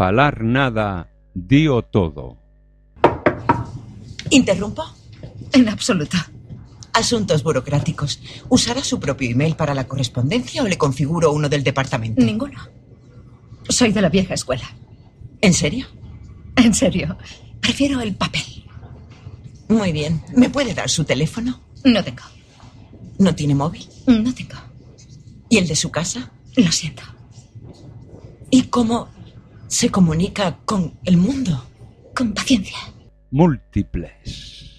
Falar nada, dío todo. ¿Interrumpo? En absoluto. Asuntos burocráticos. ¿Usará su propio email para la correspondencia o le configuro uno del departamento? Ninguno. Soy de la vieja escuela. ¿En serio? En serio. Prefiero el papel. Muy bien. ¿Me puede dar su teléfono? No tengo. ¿No tiene móvil? No tengo. ¿Y el de su casa? Lo siento. ¿Y cómo se comunica con el mundo? Con paciencia. Múltiples.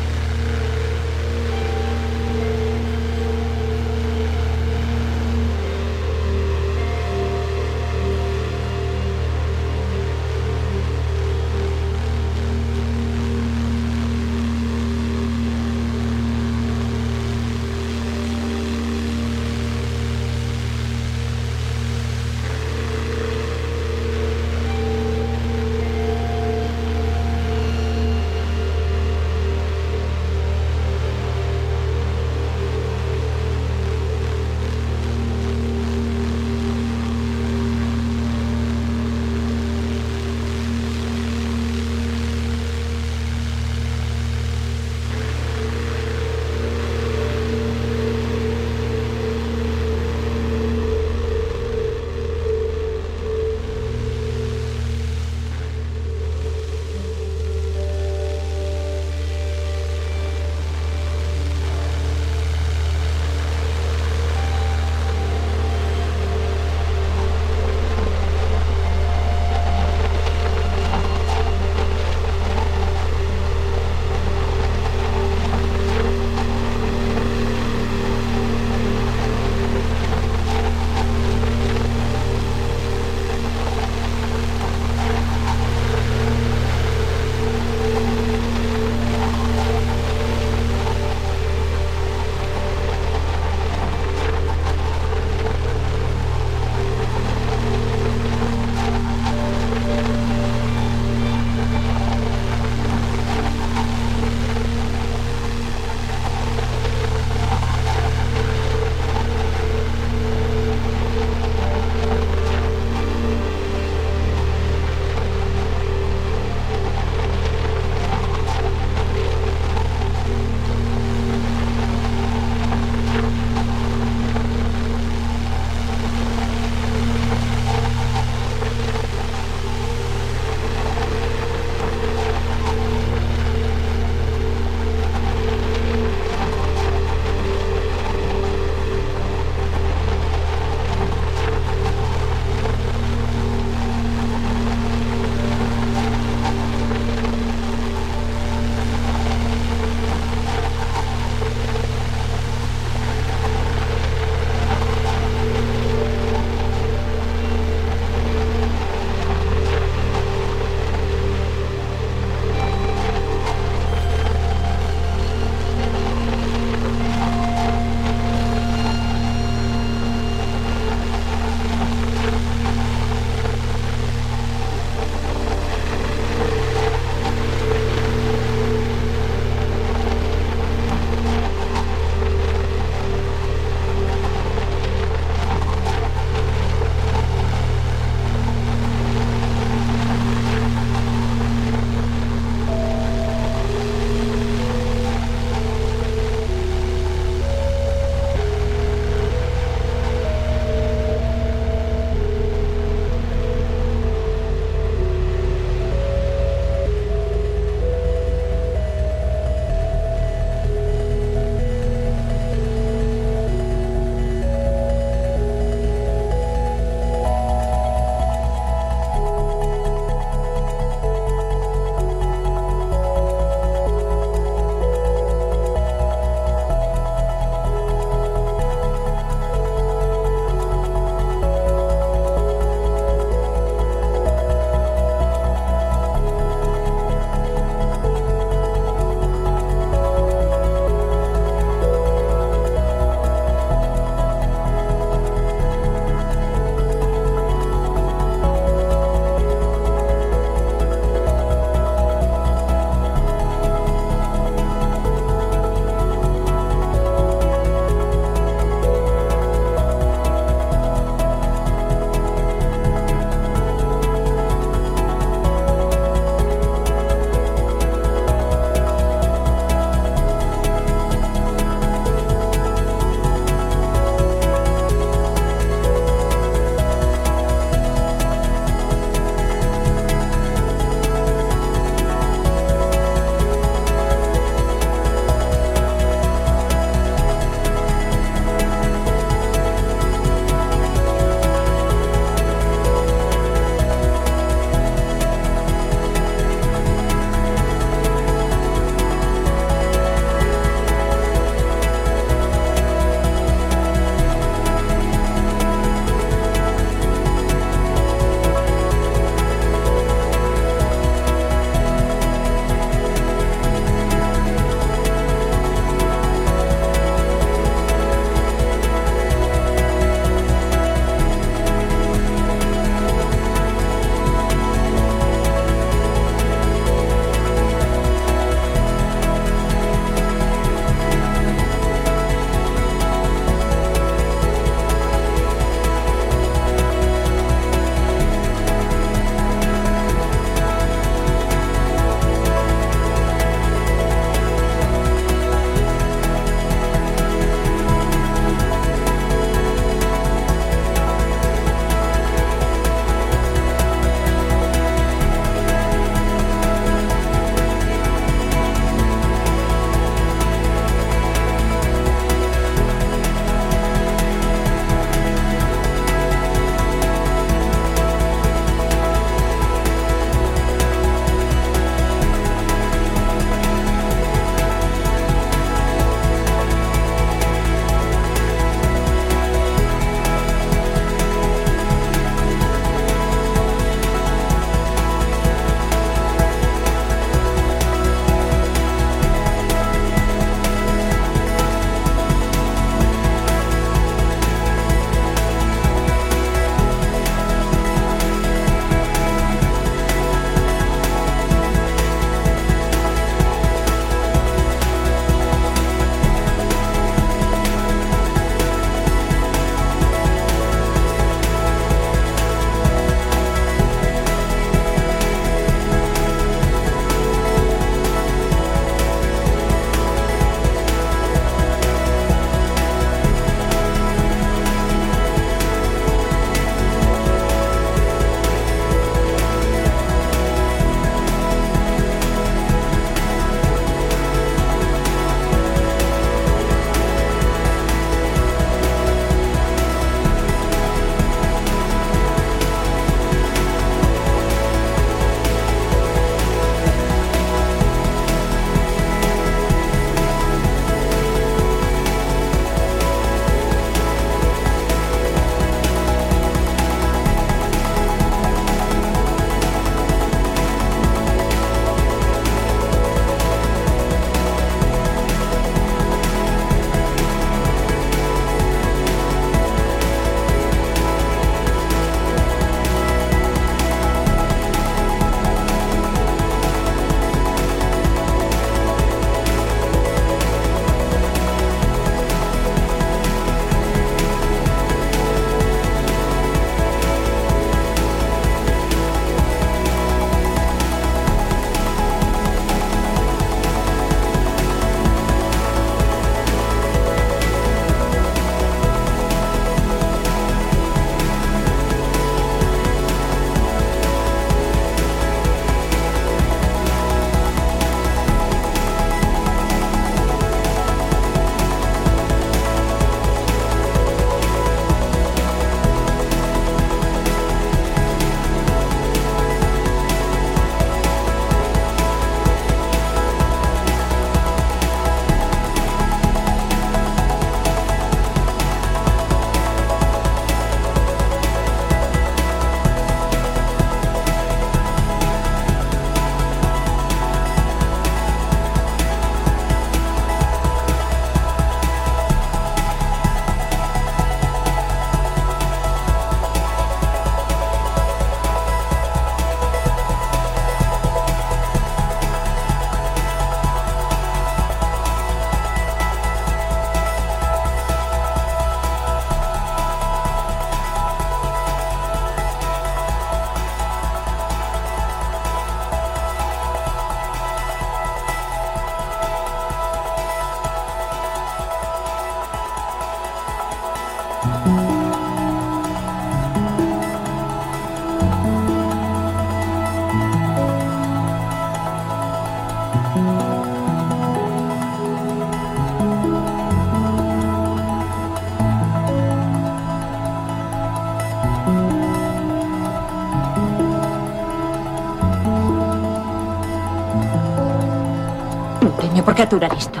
Capturar isto.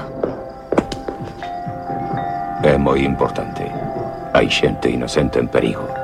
É moi importante. Hai xente inocente en perigo.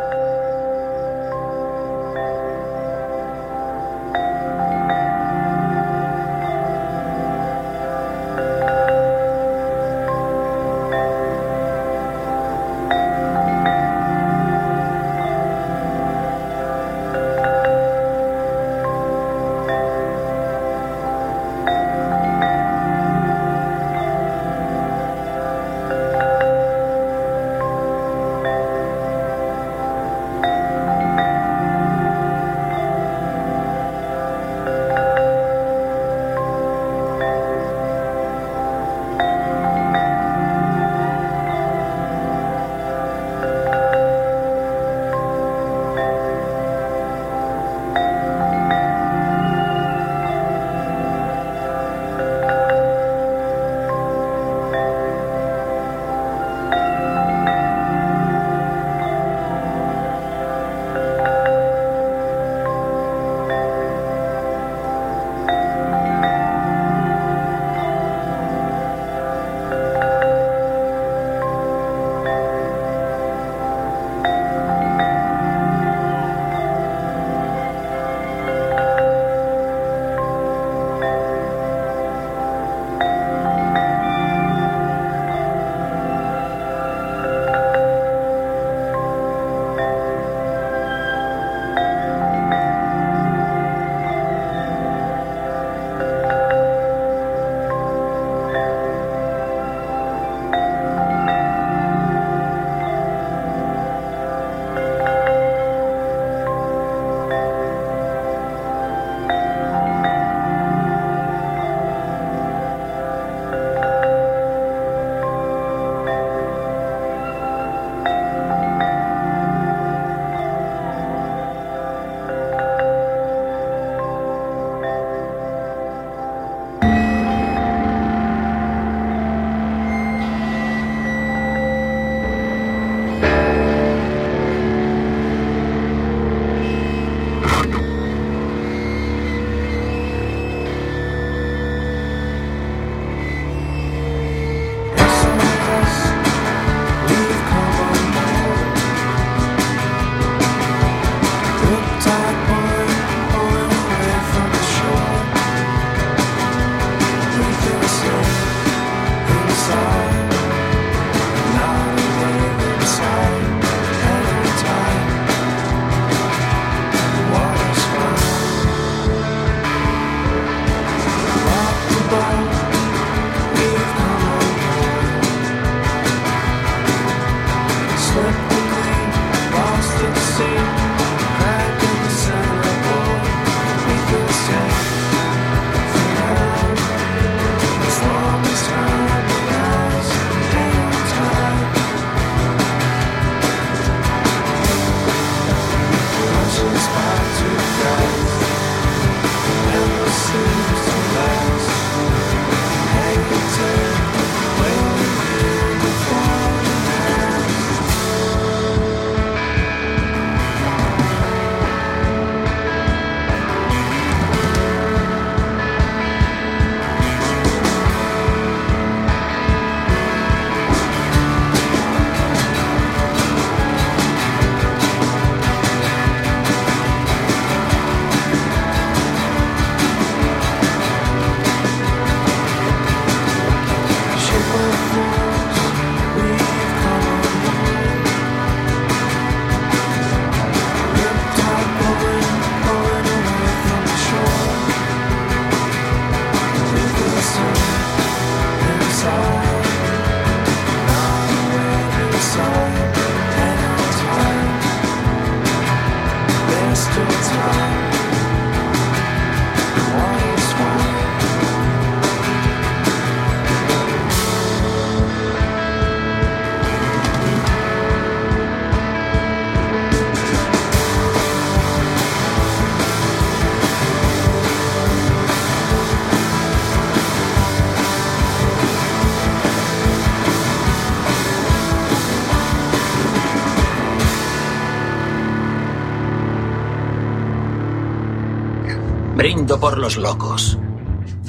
por los locos,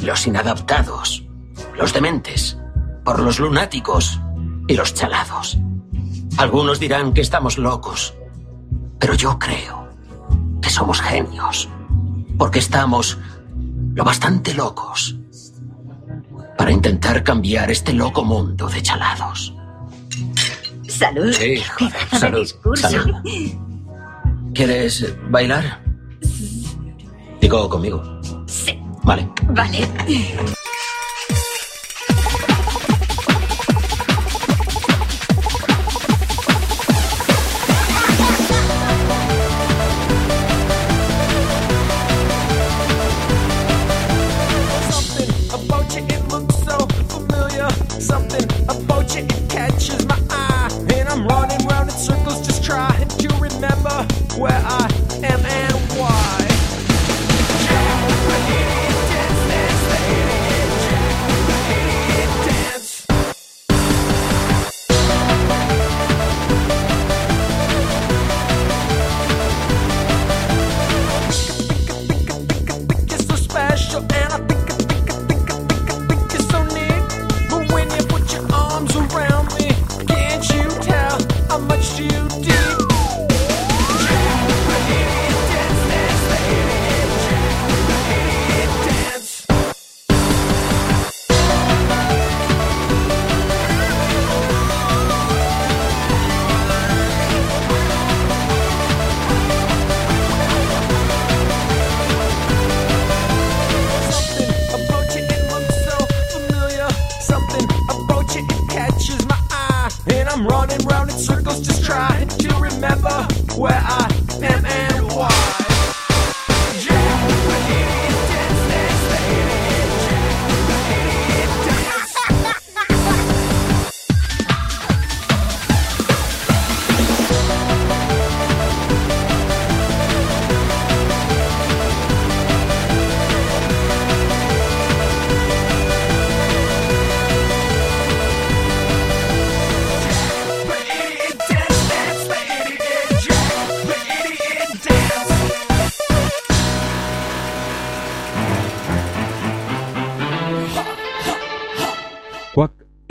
los inadaptados, los dementes, por los lunáticos y los chalados. Algunos dirán que estamos locos, pero yo creo que somos genios, porque estamos lo bastante locos para intentar cambiar este loco mundo de chalados. Salud. Sí, joder, salud, salud. ¿Quieres bailar? Digo conmigo. Sí. Vale. Vale.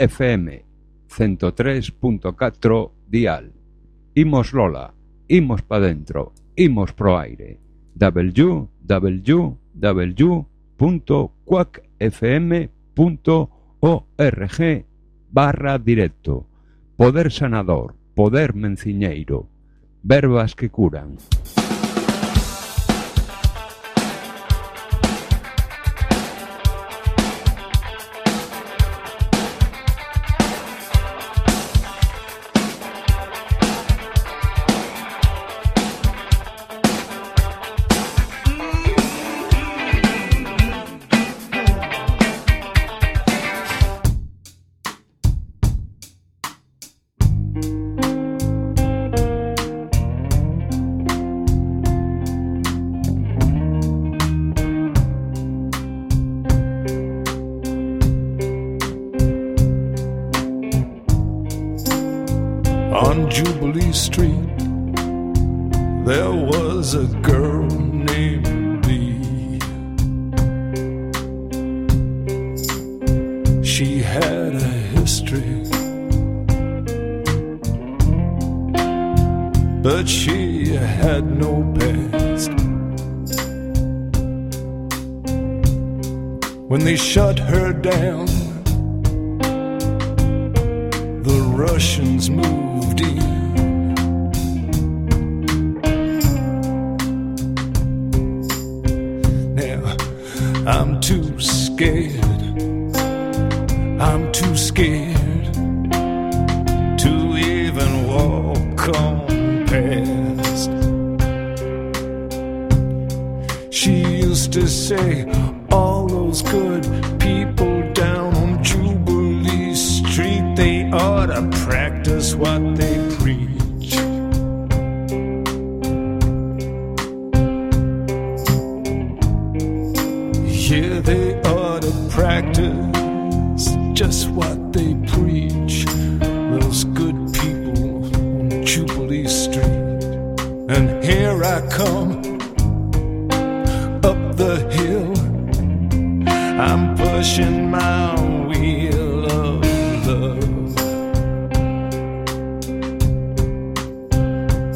fm cento tres punto catro dial. Imos Lola, imos pa dentro, imos pro aire. www.quackfm.org barra directo. Poder sanador, poder menciñeiro, verbas que curan.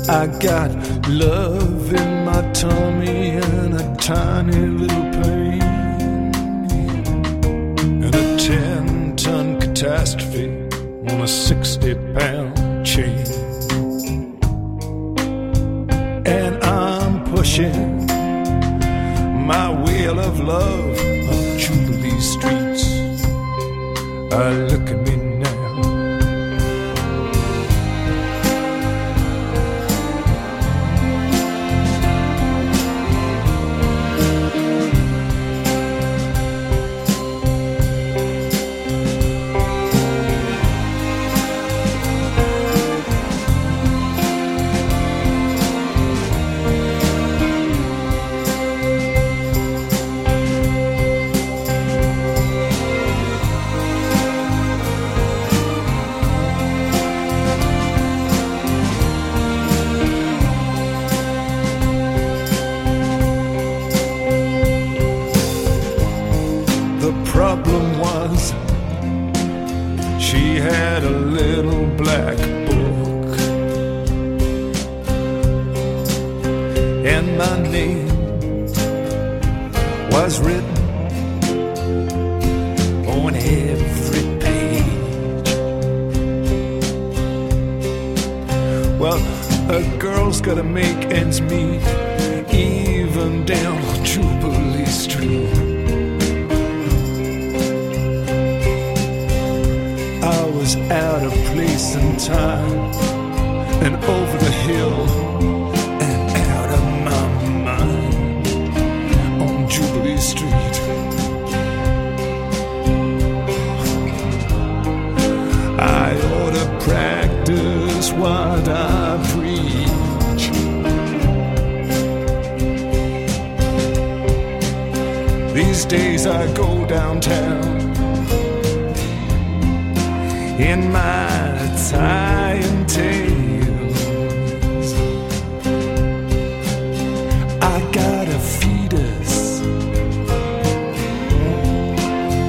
I got love in my tummy and a tiny little pain. And a 10 ton catastrophe on a 60 pound chain. And I'm pushing my wheel of love up Jubilee streets. I look at of place and time, and over the hill, and out of my mind on Jubilee Street. I ought to practice what I preach. These days I go downtown in my tie and tails. I got a fetus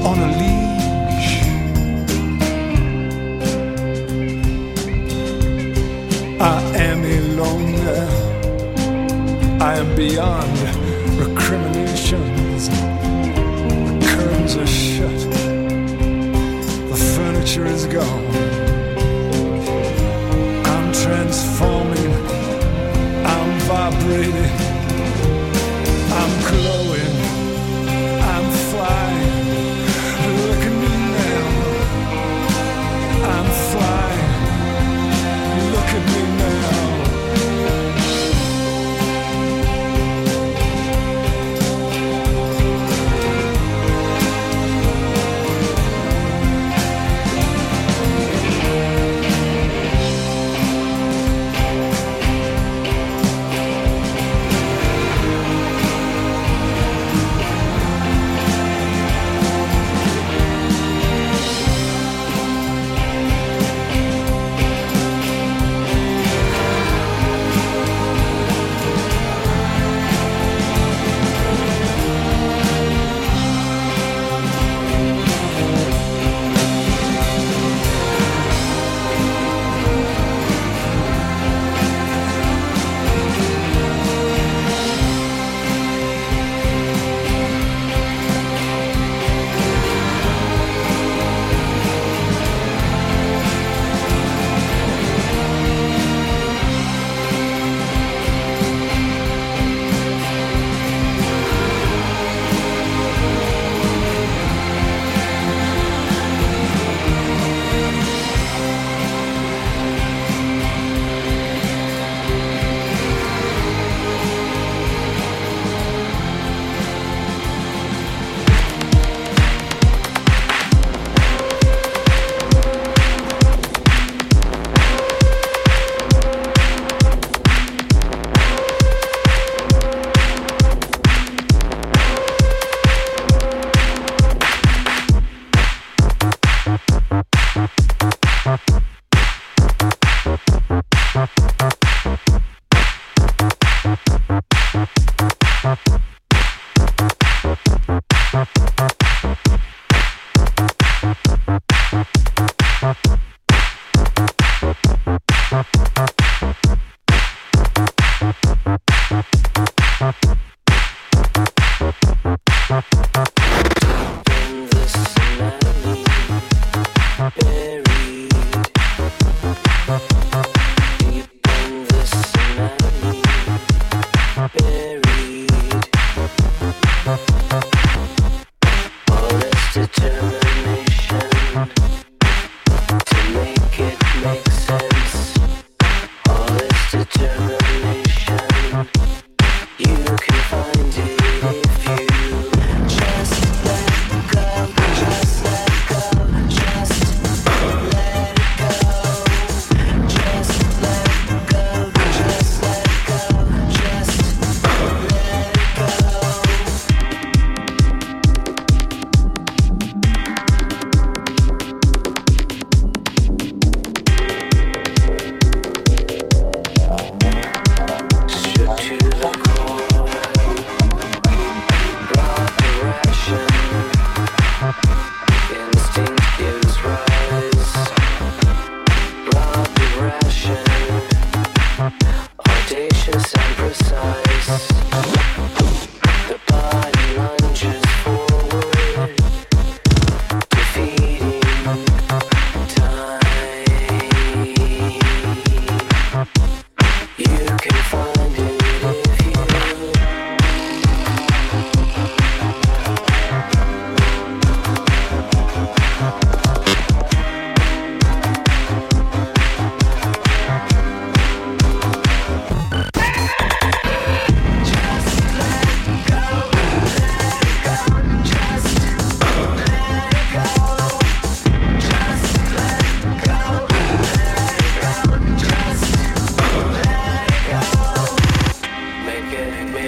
on a leash. I am no longer. I am beyond recriminations. The curtains are shut the furniture is gone.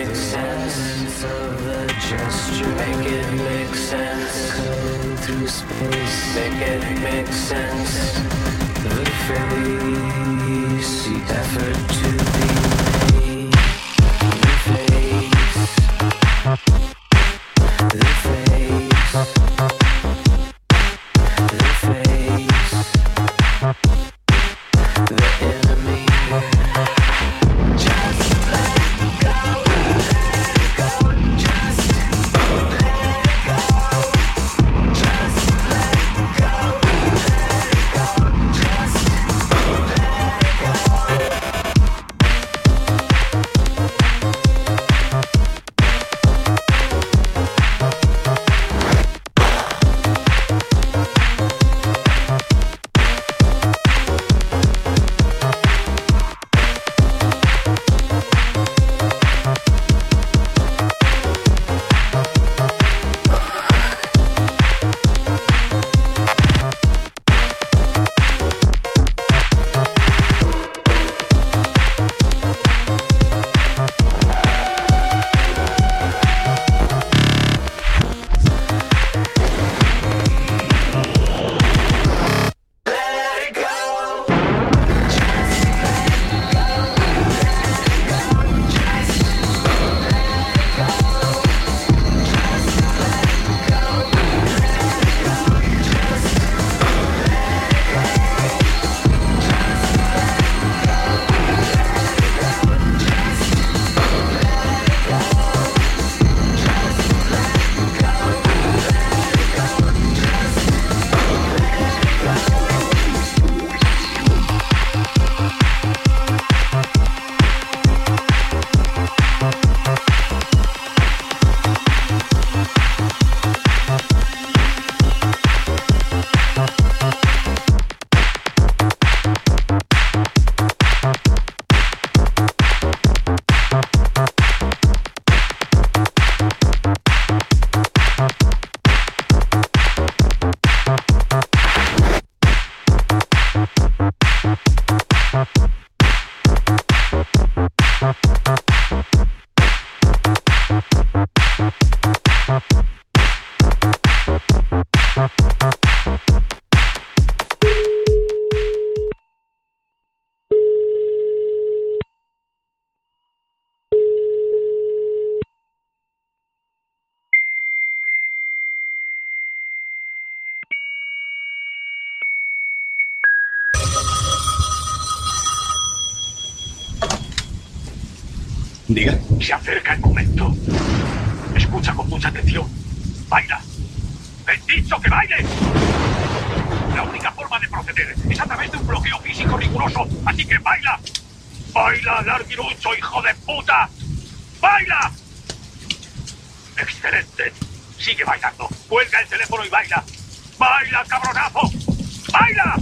make sense of the gesture. Make it make sense. Coming through space. Make it make sense. The face, the effort to be. Se acerca el momento. Escucha con mucha atención. Baila. ¡He dicho que baile! La única forma de proceder es a través de un bloqueo físico riguroso. Así que baila. ¡Baila, larguirucho, hijo de puta! ¡Baila! ¡Excelente! Sigue bailando. Cuelga el teléfono y baila. ¡Baila, cabronazo! ¡Baila!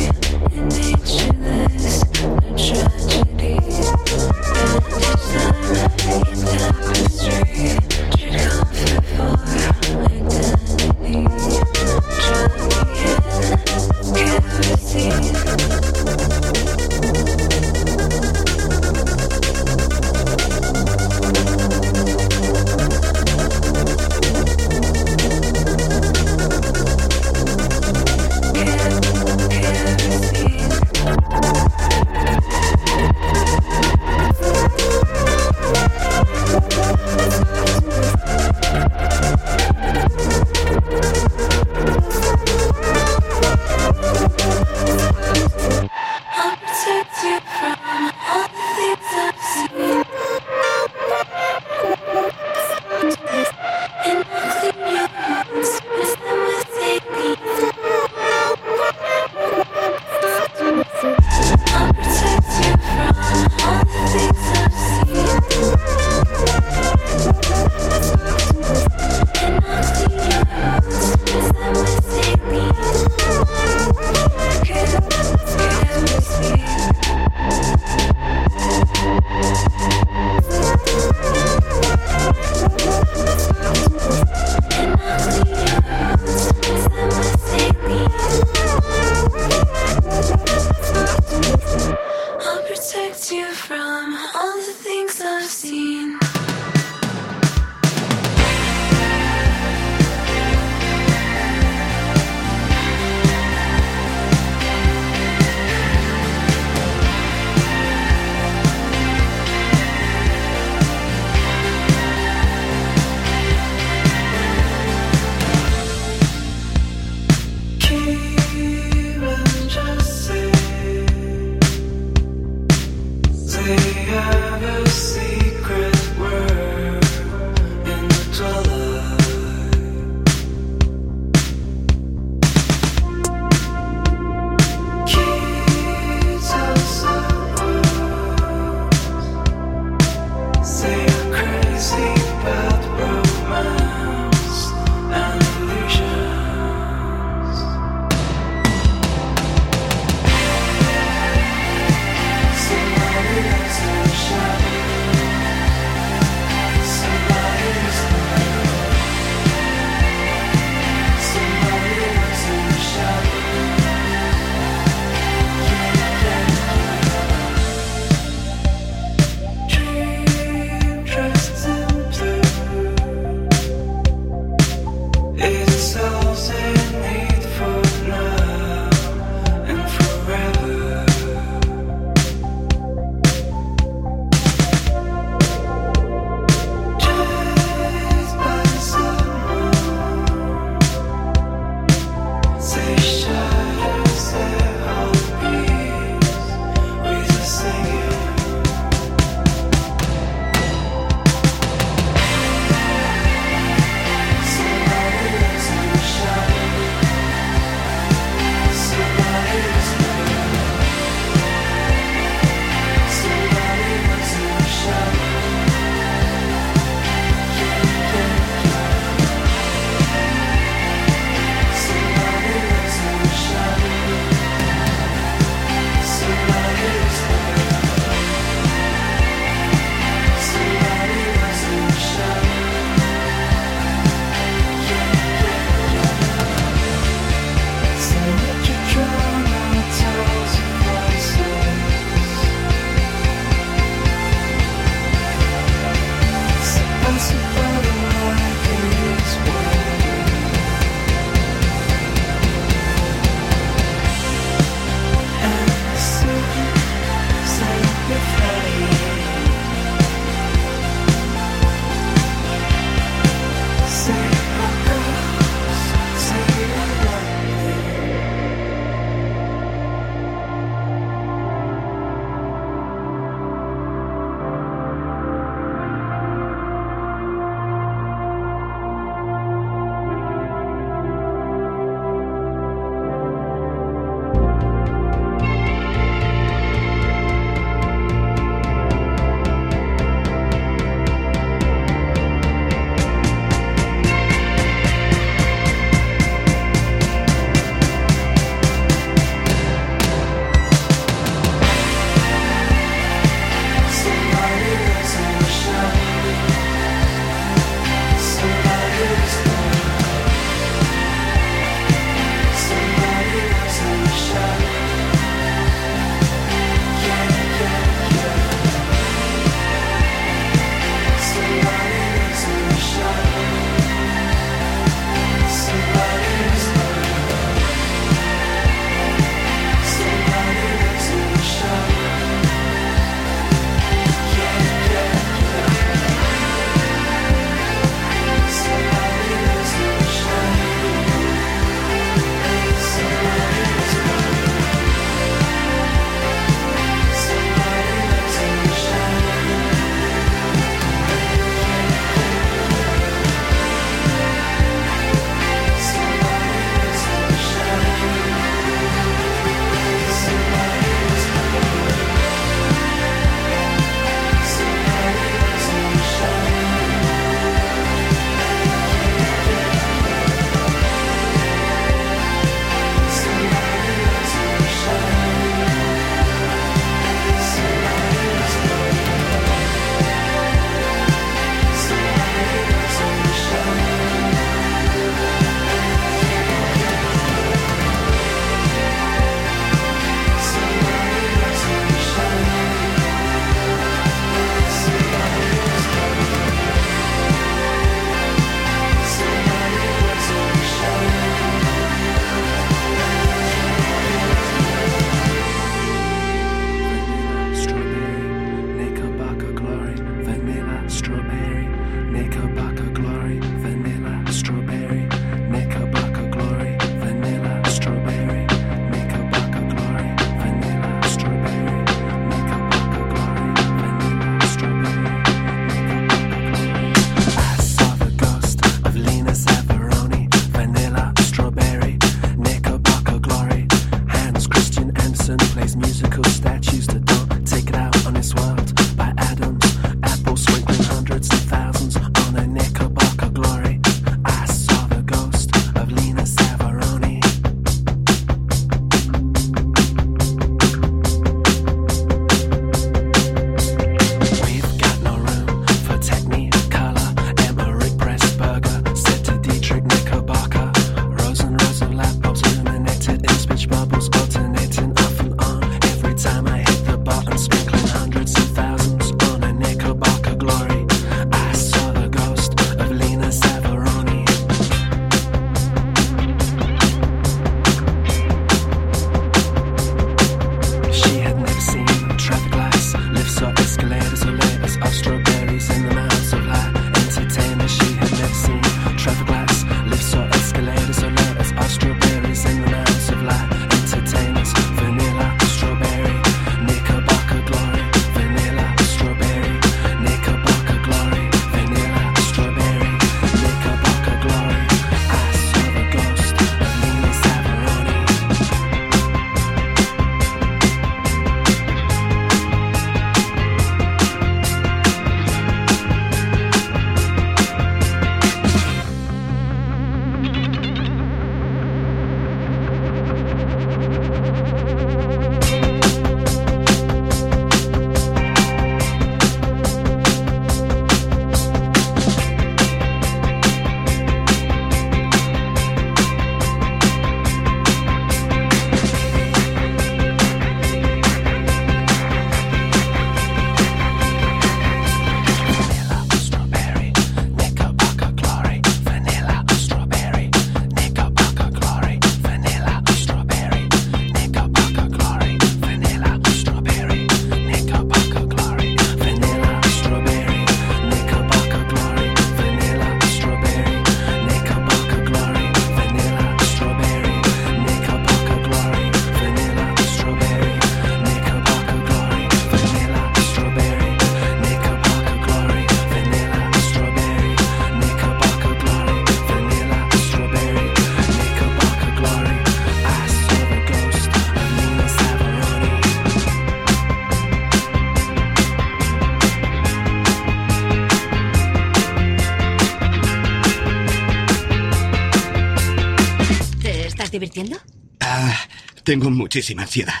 Tengo muchísima ansiedad.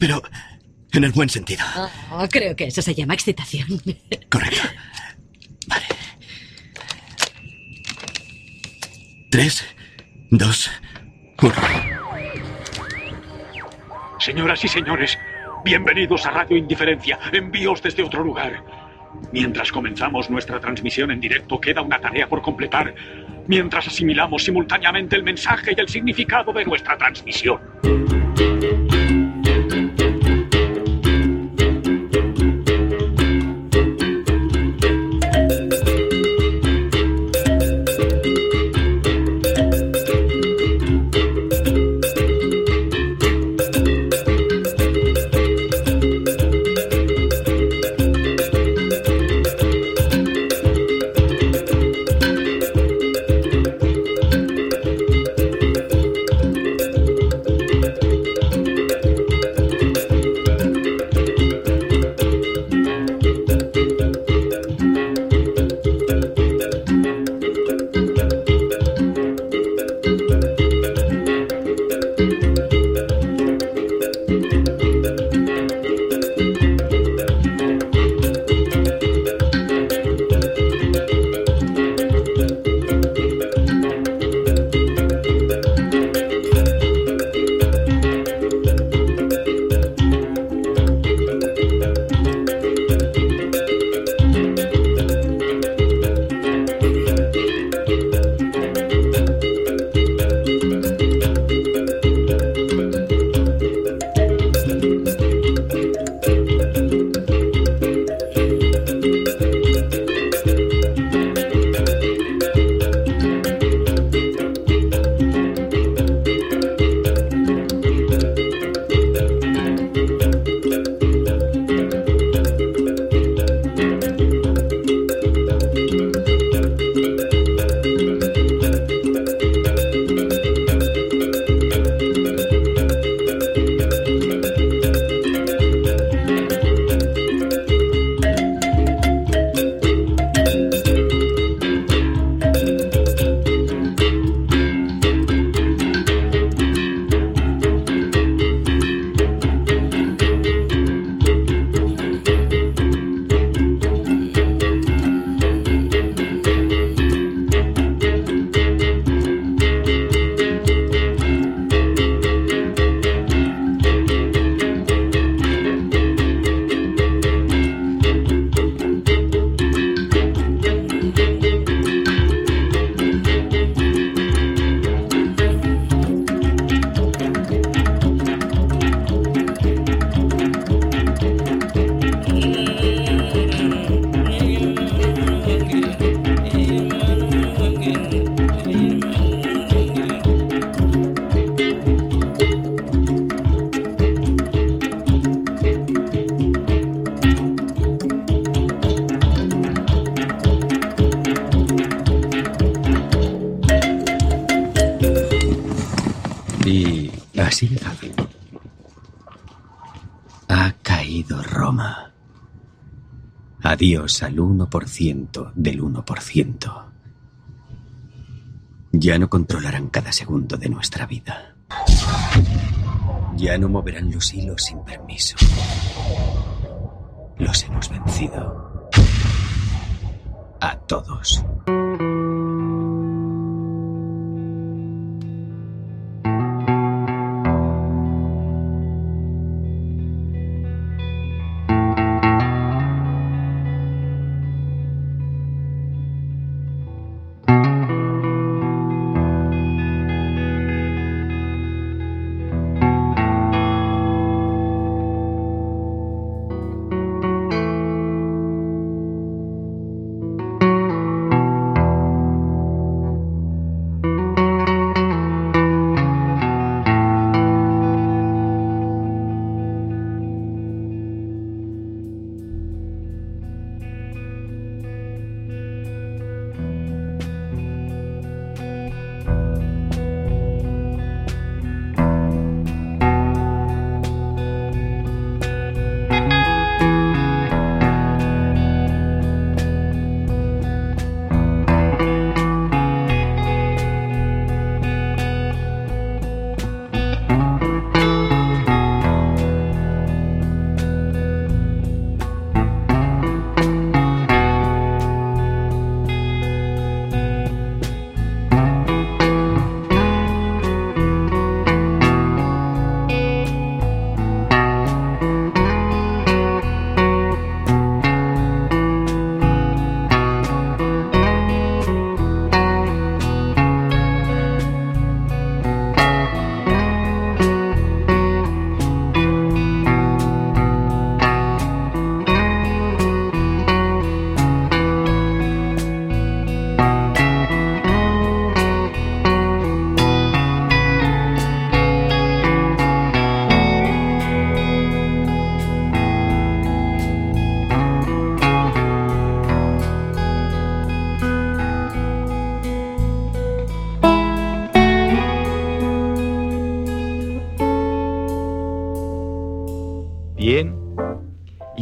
Pero en el buen sentido. Oh, creo que eso se llama excitación. Correcto. Vale. Tres, dos, uno. Señoras y señores, bienvenidos a Radio Indiferencia, envíos desde otro lugar. Mientras comenzamos nuestra transmisión en directo, queda una tarea por completar. Mientras asimilamos simultáneamente el mensaje y el significado de nuestra transmisión. Adiós al 1% del 1%. Ya no controlarán cada segundo de nuestra vida. Ya no moverán los hilos sin permiso. Los hemos vencido. A todos.